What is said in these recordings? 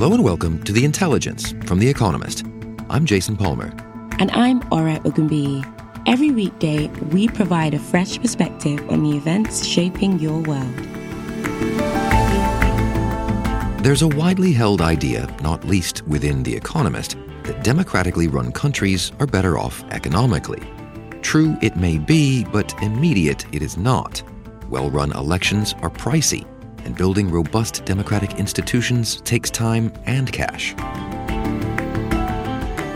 Hello and welcome to The Intelligence from The Economist. I'm Jason Palmer. And I'm Ora Ogunbiyi. Every weekday, we provide a fresh perspective on the events shaping your world. There's a widely held idea, not least within The Economist, that democratically run countries are better off economically. True, it may be, but immediate it is not. Well run elections are pricey and building robust democratic institutions takes time and cash.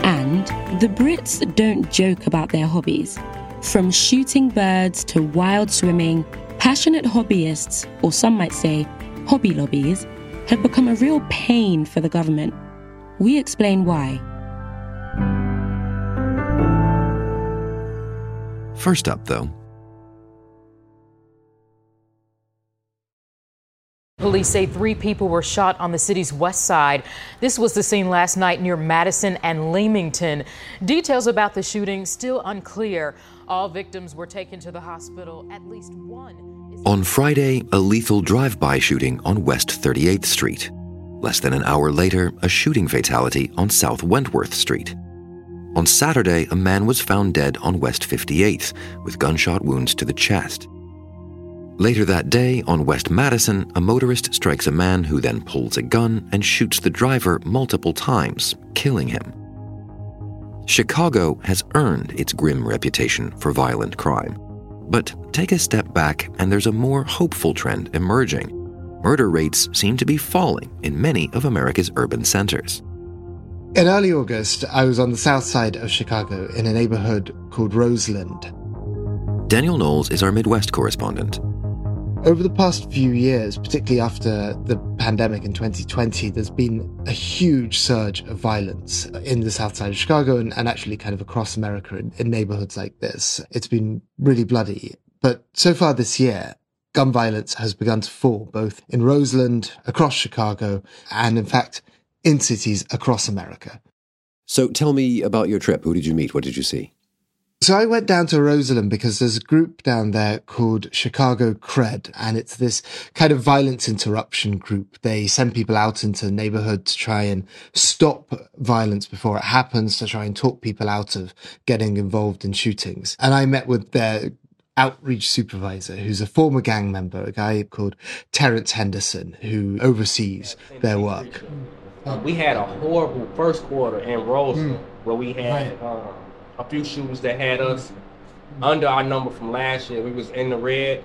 And the Brits don't joke about their hobbies. From shooting birds to wild swimming, passionate hobbyists, or some might say hobby lobbies, have become a real pain for the government. We explain why. First up, though, Police say three people were shot on the city's west side. This was the scene last night near Madison and Leamington. Details about the shooting still unclear. All victims were taken to the hospital. At least one. On Friday, a lethal drive by shooting on West 38th Street. Less than an hour later, a shooting fatality on South Wentworth Street. On Saturday, a man was found dead on West 58th with gunshot wounds to the chest. Later that day, on West Madison, a motorist strikes a man who then pulls a gun and shoots the driver multiple times, killing him. Chicago has earned its grim reputation for violent crime. But take a step back, and there's a more hopeful trend emerging. Murder rates seem to be falling in many of America's urban centers. In early August, I was on the south side of Chicago in a neighborhood called Roseland. Daniel Knowles is our Midwest correspondent. Over the past few years, particularly after the pandemic in 2020, there's been a huge surge of violence in the south side of Chicago and, and actually kind of across America in, in neighborhoods like this. It's been really bloody. But so far this year, gun violence has begun to fall both in Roseland, across Chicago, and in fact, in cities across America. So tell me about your trip. Who did you meet? What did you see? So I went down to Roseland because there's a group down there called Chicago Cred, and it's this kind of violence interruption group. They send people out into the neighborhood to try and stop violence before it happens, to try and talk people out of getting involved in shootings. And I met with their outreach supervisor, who's a former gang member, a guy called Terrence Henderson, who oversees their work. We had a horrible first quarter in Roseland where we had. Uh, a few shooters that had us under our number from last year. We was in the red.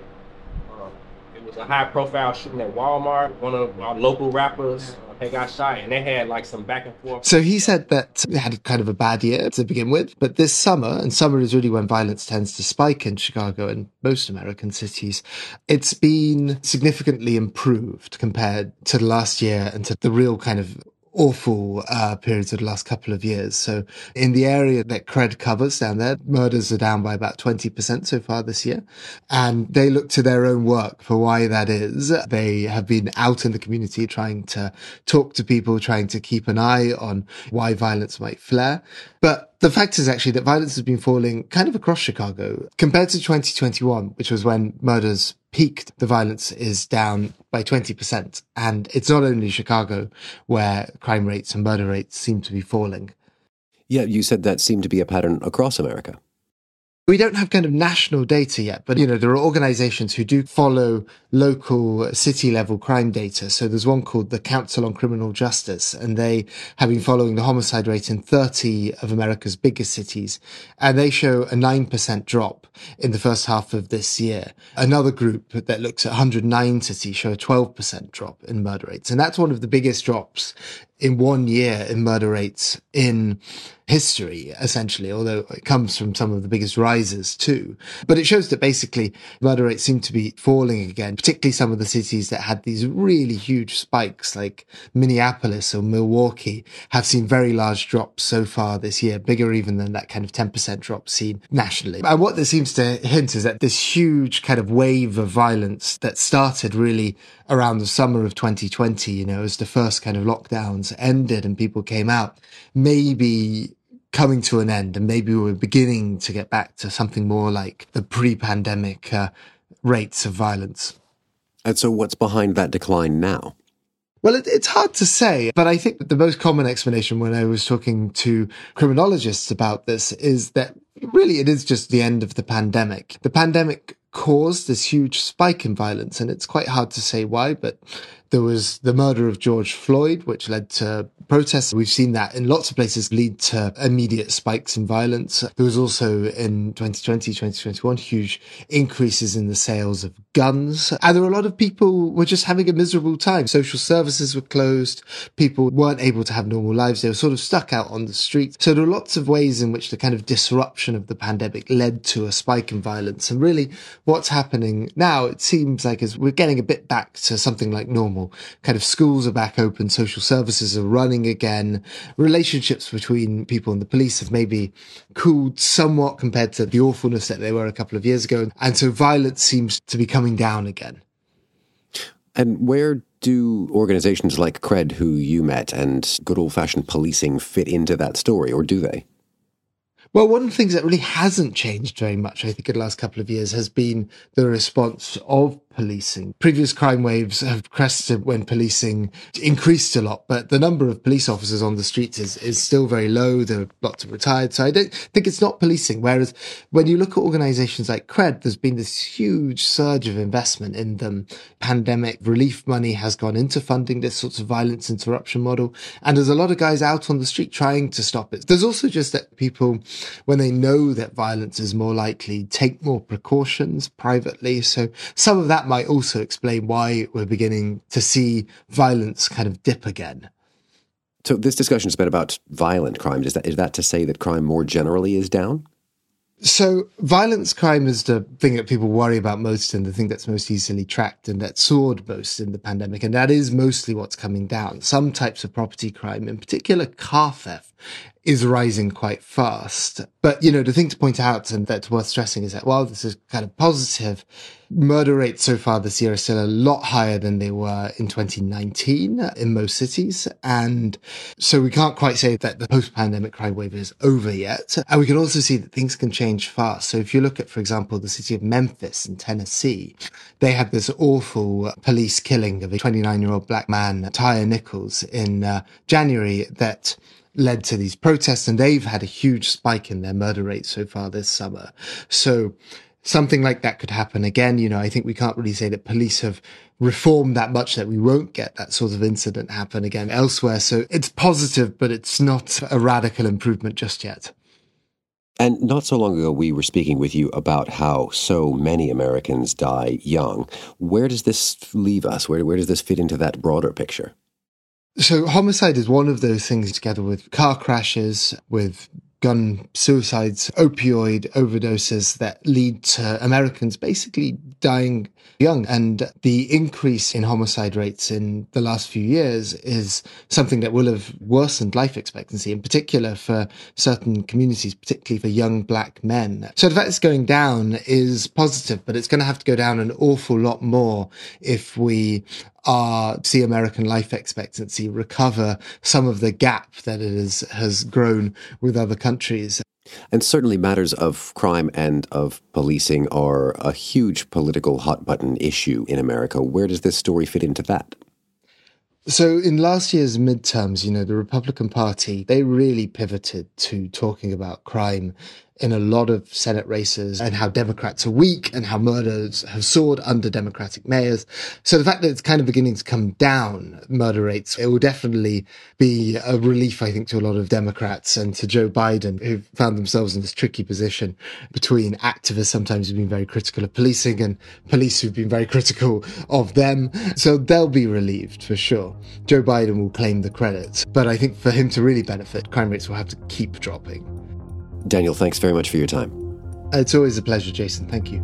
Uh, it was a high profile shooting at Walmart. One of our local rappers they got shot and they had like some back and forth. So he said that they had kind of a bad year to begin with, but this summer, and summer is really when violence tends to spike in Chicago and most American cities, it's been significantly improved compared to the last year and to the real kind of awful uh, periods of the last couple of years. So in the area that Cred covers down there, murders are down by about 20% so far this year. And they look to their own work for why that is. They have been out in the community trying to talk to people, trying to keep an eye on why violence might flare. But the fact is actually that violence has been falling kind of across Chicago compared to 2021, which was when murders peaked. The violence is down by 20%. And it's not only Chicago where crime rates and murder rates seem to be falling. Yeah, you said that seemed to be a pattern across America. We don't have kind of national data yet, but you know, there are organizations who do follow local city level crime data. So there's one called the Council on Criminal Justice, and they have been following the homicide rate in 30 of America's biggest cities. And they show a 9% drop in the first half of this year. Another group that looks at 109 cities show a 12% drop in murder rates. And that's one of the biggest drops in one year in murder rates in history, essentially, although it comes from some of the biggest rises too. But it shows that basically murder rates seem to be falling again, particularly some of the cities that had these really huge spikes like Minneapolis or Milwaukee have seen very large drops so far this year, bigger even than that kind of 10% drop seen nationally. And what this seems to hint is that this huge kind of wave of violence that started really around the summer of 2020, you know, as the first kind of lockdowns ended and people came out, maybe coming to an end and maybe we're beginning to get back to something more like the pre-pandemic uh, rates of violence. And so what's behind that decline now? Well, it, it's hard to say, but I think the most common explanation when I was talking to criminologists about this is that really it is just the end of the pandemic. The pandemic caused this huge spike in violence, and it's quite hard to say why, but there was the murder of George Floyd, which led to protests. We've seen that in lots of places lead to immediate spikes in violence. There was also in 2020, 2021, huge increases in the sales of guns. And there were a lot of people were just having a miserable time. Social services were closed. People weren't able to have normal lives. They were sort of stuck out on the street. So there are lots of ways in which the kind of disruption of the pandemic led to a spike in violence. And really what's happening now, it seems like is we're getting a bit back to something like normal. Kind of schools are back open, social services are running again. Relationships between people and the police have maybe cooled somewhat compared to the awfulness that they were a couple of years ago. And so violence seems to be coming down again. And where do organizations like CRED, who you met, and good old fashioned policing fit into that story, or do they? Well, one of the things that really hasn't changed very much, I think, in the last couple of years has been the response of policing. Previous crime waves have crested when policing increased a lot, but the number of police officers on the streets is, is still very low. There are lots of retired. So I don't think it's not policing. Whereas when you look at organizations like CRED, there's been this huge surge of investment in them. Pandemic relief money has gone into funding this sorts of violence interruption model. And there's a lot of guys out on the street trying to stop it. There's also just that people, when they know that violence is more likely, take more precautions privately. So some of that might also explain why we're beginning to see violence kind of dip again. So this discussion has been about violent crime. Is that is that to say that crime more generally is down? So violence crime is the thing that people worry about most and the thing that's most easily tracked and that soared most in the pandemic. And that is mostly what's coming down. Some types of property crime, in particular car theft, is rising quite fast. But, you know, the thing to point out and that's worth stressing is that while this is kind of positive, murder rates so far this year are still a lot higher than they were in 2019 in most cities. And so we can't quite say that the post pandemic crime wave is over yet. And we can also see that things can change fast. So if you look at, for example, the city of Memphis in Tennessee, they had this awful police killing of a 29 year old black man, Tyre Nichols, in uh, January that led to these protests and they've had a huge spike in their murder rate so far this summer. So something like that could happen again. You know, I think we can't really say that police have reformed that much that we won't get that sort of incident happen again elsewhere. So it's positive, but it's not a radical improvement just yet. And not so long ago, we were speaking with you about how so many Americans die young. Where does this leave us? Where, where does this fit into that broader picture? So homicide is one of those things together with car crashes, with gun suicides, opioid overdoses that lead to Americans basically dying young. And the increase in homicide rates in the last few years is something that will have worsened life expectancy, in particular for certain communities, particularly for young black men. So the fact it's going down is positive, but it's going to have to go down an awful lot more if we are see American life expectancy recover some of the gap that it is, has grown with other countries. And certainly matters of crime and of policing are a huge political hot button issue in America. Where does this story fit into that? So in last year's midterms, you know, the Republican Party, they really pivoted to talking about crime in a lot of Senate races and how Democrats are weak and how murders have soared under Democratic mayors. So the fact that it's kind of beginning to come down murder rates, it will definitely be a relief, I think, to a lot of Democrats and to Joe Biden, who found themselves in this tricky position between activists sometimes who've been very critical of policing and police who've been very critical of them. So they'll be relieved for sure. Joe Biden will claim the credit. But I think for him to really benefit, crime rates will have to keep dropping. Daniel, thanks very much for your time. It's always a pleasure, Jason. Thank you.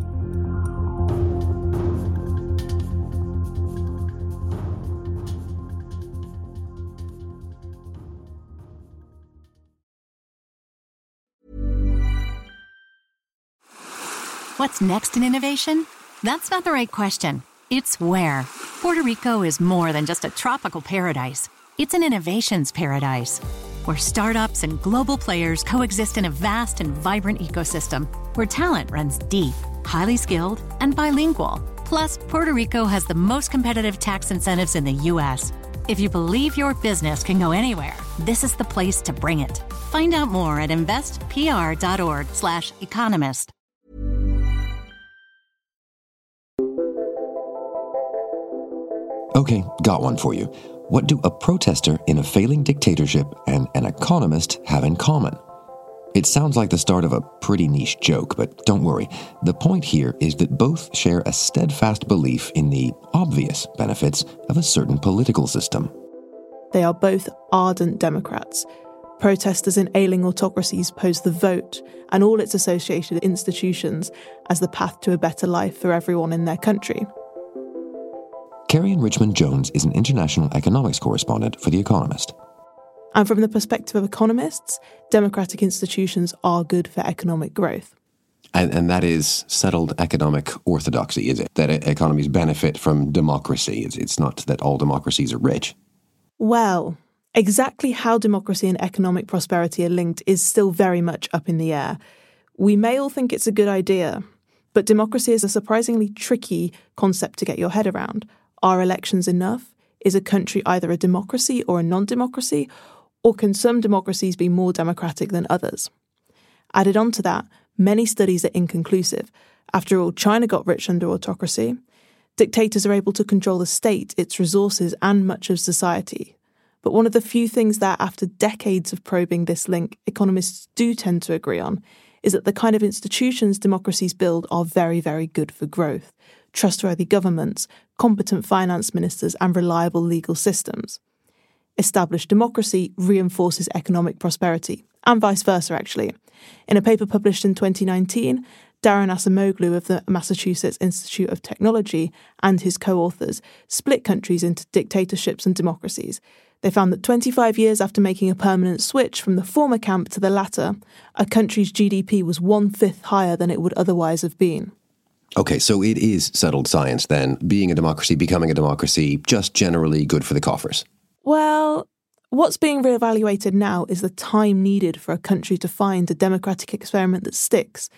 What's next in innovation? That's not the right question. It's where. Puerto Rico is more than just a tropical paradise, it's an innovations paradise where startups and global players coexist in a vast and vibrant ecosystem where talent runs deep, highly skilled, and bilingual. Plus, Puerto Rico has the most competitive tax incentives in the U.S. If you believe your business can go anywhere, this is the place to bring it. Find out more at investpr.org/economist. Okay, got one for you. What do a protester in a failing dictatorship and an economist have in common? It sounds like the start of a pretty niche joke, but don't worry. The point here is that both share a steadfast belief in the obvious benefits of a certain political system. They are both ardent Democrats. Protesters in ailing autocracies pose the vote and all its associated institutions as the path to a better life for everyone in their country. Kerry Richmond Jones is an international economics correspondent for The Economist. And from the perspective of economists, democratic institutions are good for economic growth. And, and, that is settled economic orthodoxy, is it? That economies benefit from democracy. It's, it's not that all democracies are rich. Well, exactly how democracy and economic prosperity are linked is still very much up in the air. We may all think it's a good idea, but democracy is a surprisingly tricky concept to get your head around. Are elections enough? Is a country either a democracy or a non democracy? Or can some democracies be more democratic than others? Added on to that, many studies are inconclusive. After all, China got rich under autocracy. Dictators are able to control the state, its resources, and much of society. But one of the few things that, after decades of probing this link, economists do tend to agree on is that the kind of institutions democracies build are very, very good for growth trustworthy governments, competent finance ministers, and reliable legal systems. Established democracy reinforces economic prosperity, and vice versa, actually. In a paper published in 2019, Daron Acemoglu of the Massachusetts Institute of Technology and his co authors split countries into dictatorships and democracies. They found that 25 years after making a permanent switch from the former camp to the latter, a country's GDP was one fifth higher than it would otherwise have been. Okay, so it is settled science then. Being a democracy, becoming a democracy, just generally good for the coffers. Well, what's being reevaluated now is the time needed for a country to find a democratic experiment that sticks,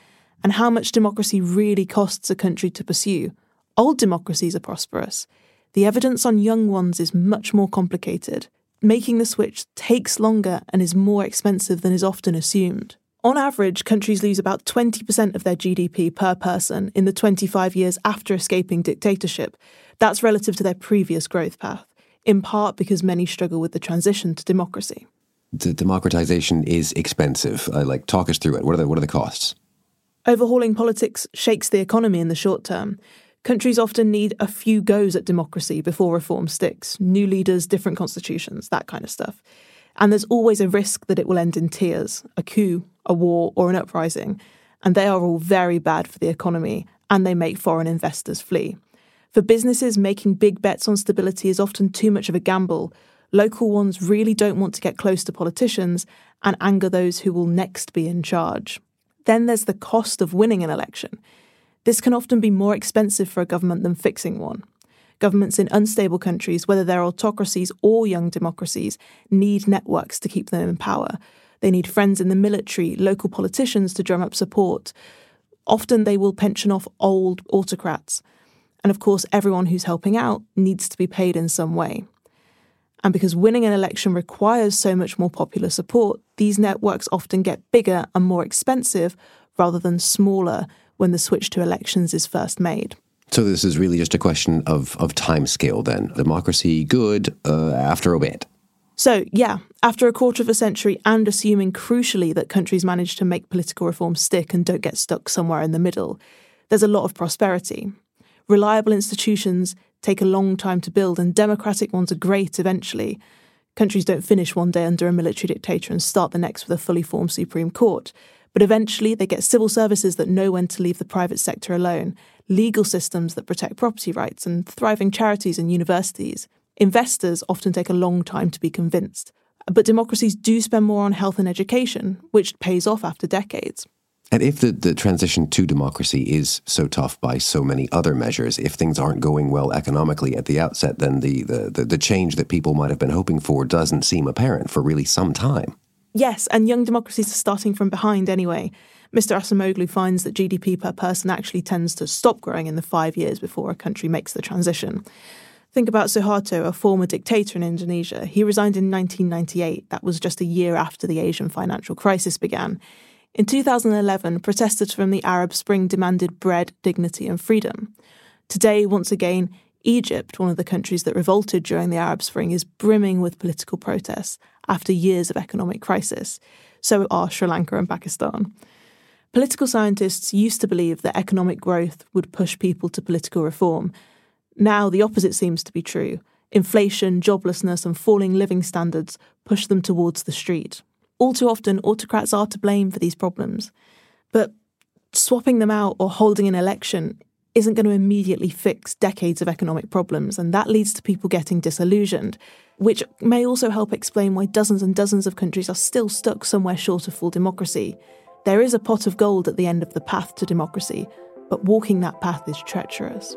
and how much democracy really costs a country to pursue. Old democracies are prosperous. The evidence on young ones is much more complicated. Making the switch takes longer and is more expensive than is often assumed. On average, countries lose about 20% of their GDP per person in the 25 years after escaping dictatorship. That's relative to their previous growth path, in part because many struggle with the transition to democracy. The democratization is expensive. Uh, like, talk us through it. What are the, what are the costs? Overhauling politics shakes the economy in the short term. Countries often need a few goes at democracy before reform sticks new leaders, different constitutions, that kind of stuff. And there's always a risk that it will end in tears, a coup, a war, or an uprising. And they are all very bad for the economy and they make foreign investors flee. For businesses, making big bets on stability is often too much of a gamble. Local ones really don't want to get close to politicians and anger those who will next be in charge. Then there's the cost of winning an election. This can often be more expensive for a government than fixing one. Governments in unstable countries, whether they're autocracies or young democracies, need networks to keep them in power. They need friends in the military, local politicians to drum up support. Often they will pension off old autocrats. And of course, everyone who's helping out needs to be paid in some way. And because winning an election requires so much more popular support, these networks often get bigger and more expensive rather than smaller when the switch to elections is first made. So this is really just a question of, of time scale then. Democracy good uh, after a bit. So, yeah, after a quarter of a century and assuming crucially that countries manage to make political reform stick and don't get stuck somewhere in the middle, there's a lot of prosperity. Reliable institutions take a long time to build, and democratic ones are great eventually. Countries don't finish one day under a military dictator and start the next with a fully formed Supreme Court. But eventually, they get civil services that know when to leave the private sector alone, legal systems that protect property rights, and thriving charities and universities. Investors often take a long time to be convinced. But democracies do spend more on health and education, which pays off after decades. And if the, the transition to democracy is so tough by so many other measures, if things aren't going well economically at the outset, then the, the, the, the change that people might have been hoping for doesn't seem apparent for really some time. Yes, and young democracies are starting from behind anyway. Mr. Acemoglu finds that GDP per person actually tends to stop growing in the five years before a country makes the transition. Think about Suharto, a former dictator in Indonesia. He resigned in 1998. That was just a year after the Asian financial crisis began. In 2011, protesters from the Arab Spring demanded bread, dignity, and freedom. Today, once again, Egypt, one of the countries that revolted during the Arab Spring, is brimming with political protests after years of economic crisis. So are Sri Lanka and Pakistan. Political scientists used to believe that economic growth would push people to political reform. Now, the opposite seems to be true. Inflation, joblessness, and falling living standards push them towards the street. All too often, autocrats are to blame for these problems. But swapping them out or holding an election isn't going to immediately fix decades of economic problems, and that leads to people getting disillusioned, which may also help explain why dozens and dozens of countries are still stuck somewhere short of full democracy. There is a pot of gold at the end of the path to democracy, but walking that path is treacherous.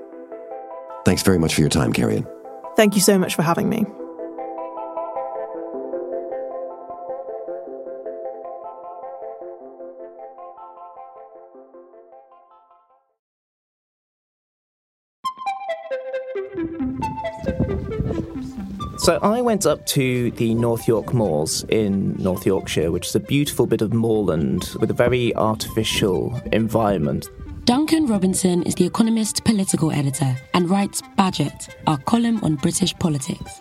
Thanks very much for your time, Carrion. Thank you so much for having me. So I went up to the North York Moors in North Yorkshire, which is a beautiful bit of moorland with a very artificial environment. Duncan Robinson is The Economist political editor and writes Bagehot, our column on British politics.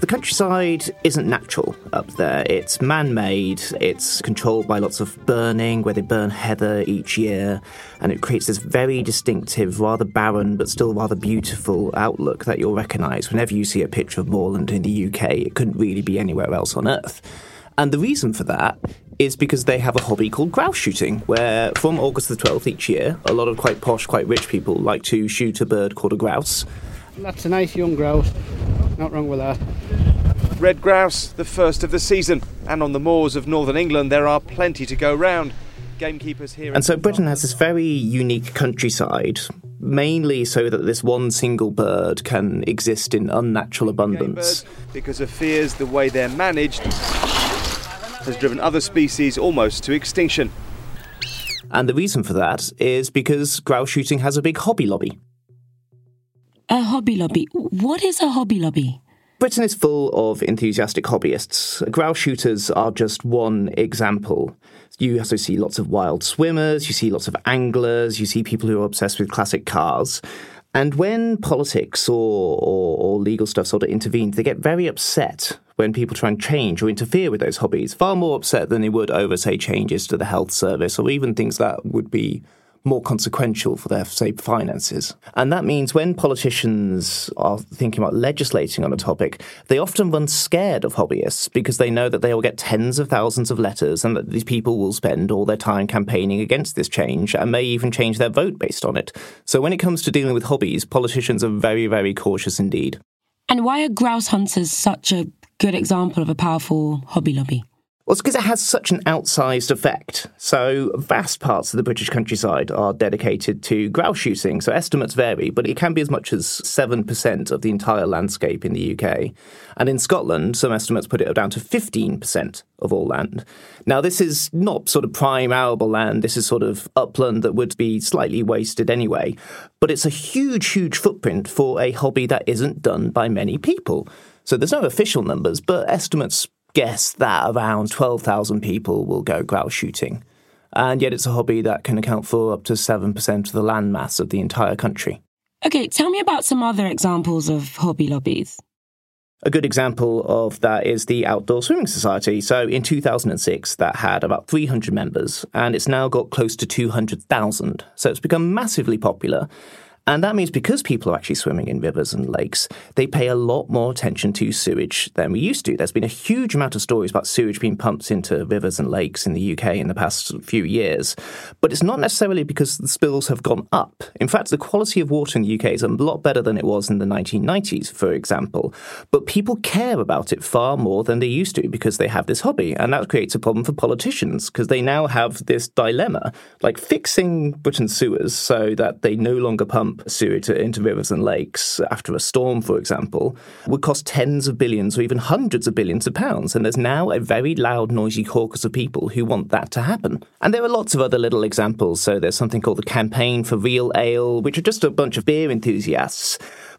The countryside isn't natural up there. It's man made, it's controlled by lots of burning, where they burn heather each year, and it creates this very distinctive, rather barren, but still rather beautiful outlook that you'll recognise whenever you see a picture of moorland in the UK. It couldn't really be anywhere else on earth. And the reason for that is because they have a hobby called grouse shooting, where from August the 12th each year, a lot of quite posh, quite rich people like to shoot a bird called a grouse. That's a nice young grouse. Not wrong with that. Red grouse, the first of the season, and on the moors of northern England there are plenty to go round. Gamekeepers here. And so Britain has this very unique countryside, mainly so that this one single bird can exist in unnatural abundance. Because of fears the way they're managed has driven other species almost to extinction. And the reason for that is because grouse shooting has a big hobby lobby. A hobby lobby? What is a hobby lobby? Britain is full of enthusiastic hobbyists. Grouse shooters are just one example. You also see lots of wild swimmers, you see lots of anglers, you see people who are obsessed with classic cars. And when politics or, or, or, legal stuff sort of intervenes, they get very upset when people try and change or interfere with those hobbies. Far more upset than they would over, say, changes to the health service or even things that would be more consequential for their, say, finances. And that means when politicians are thinking about legislating on a topic, they often run scared of hobbyists because they know that they will get tens of thousands of letters and that these people will spend all their time campaigning against this change and may even change their vote based on it. So when it comes to dealing with hobbies, politicians are very, very cautious indeed. And why are grouse hunters such a good example of a powerful hobby lobby? Well, it's because it has such an outsized effect. So, vast parts of the British countryside are dedicated to grouse shooting. So, estimates vary, but it can be as much as 7% of the entire landscape in the UK. And in Scotland, some estimates put it down to 15% of all land. Now, this is not sort of prime arable land. This is sort of upland that would be slightly wasted anyway. But it's a huge, huge footprint for a hobby that isn't done by many people. So there's no official numbers, but estimates guess that around 12,000 people will go grouse shooting. And yet it's a hobby that can account for up to 7% of the landmass of the entire country. Okay, tell me about some other examples of hobby lobbies. A good example of that is the Outdoor Swimming Society. So in 2006, that had about 300 members, and it's now got close to 200,000. So it's become massively popular. And that means because people are actually swimming in rivers and lakes, they pay a lot more attention to sewage than we used to. There's been a huge amount of stories about sewage being pumped into rivers and lakes in the UK in the past few years. But it's not necessarily because the spills have gone up. In fact, the quality of water in the UK is a lot better than it was in the 1990s, for example. But people care about it far more than they used to because they have this hobby. And that creates a problem for politicians because they now have this dilemma like fixing Britain's sewers so that they no longer pump sewage into rivers and lakes after a storm, for example, would cost tens of billions or even hundreds of billions of pounds. And there's now a very loud, noisy caucus of people who want that to happen. And there are lots of other little examples. So there's something called the Campaign for Real Ale, which are just a bunch of beer enthusiasts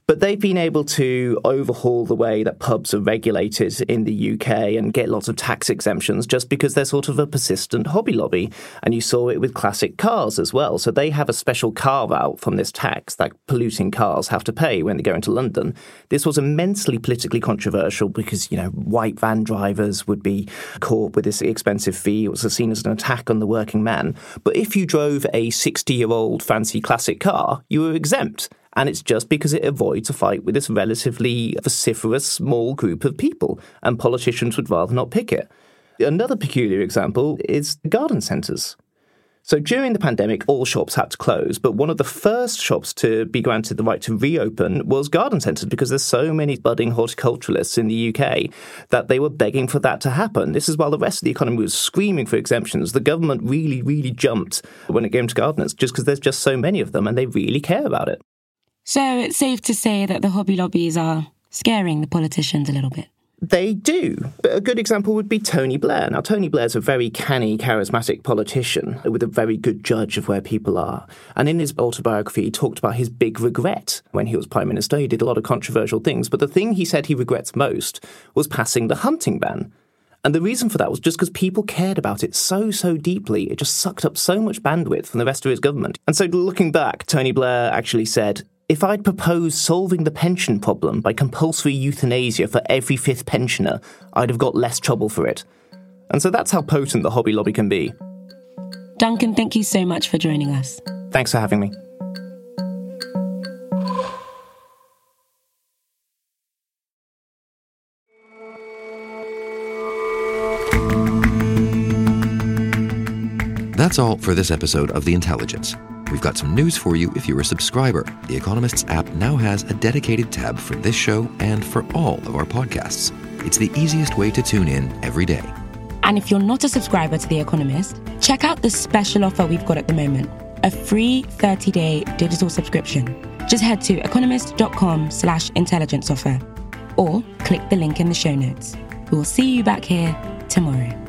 but they've been able to overhaul the way that pubs are regulated in the UK and get lots of tax exemptions just because they're sort of a persistent hobby lobby. And you saw it with classic cars as well. So they have a special carve out from this tax that polluting cars have to pay when they go into London. This was immensely politically controversial because, you know, white van drivers would be caught with this expensive fee. It was seen as an attack on the working man. But if you drove a 60 year old fancy classic car, you were exempt. And it's just because it avoids a fight with this relatively vociferous small group of people, and politicians would rather not pick it. Another peculiar example is garden centres. So during the pandemic, all shops had to close, but one of the first shops to be granted the right to reopen was garden centres because there's so many budding horticulturalists in the UK that they were begging for that to happen. This is while the rest of the economy was screaming for exemptions. The government really, really jumped when it came to gardeners just because there's just so many of them and they really care about it. So it's safe to say that the hobby lobbies are scaring the politicians a little bit. They do. But a good example would be Tony Blair. Now, Tony Blair's a very canny, charismatic politician with a very good judge of where people are. And in his autobiography, he talked about his big regret when he was Prime Minister. He did a lot of controversial things, but the thing he said he regrets most was passing the hunting ban. And the reason for that was just because people cared about it so, so deeply. It just sucked up so much bandwidth from the rest of his government. And so looking back, Tony Blair actually said, if I'd proposed solving the pension problem by compulsory euthanasia for every fifth pensioner, I'd have got less trouble for it. And so that's how potent the hobby lobby can be. Duncan, thank you so much for joining us. Thanks for having me. That's all for this episode of The Intelligence. We've got some news for you if you're a subscriber. The Economist's app now has a dedicated tab for this show and for all of our podcasts. It's the easiest way to tune in every day. And if you're not a subscriber to The Economist, check out the special offer we've got at the moment a free 30 day digital subscription. Just head to economist.com slash intelligence offer or click the link in the show notes. We'll see you back here tomorrow.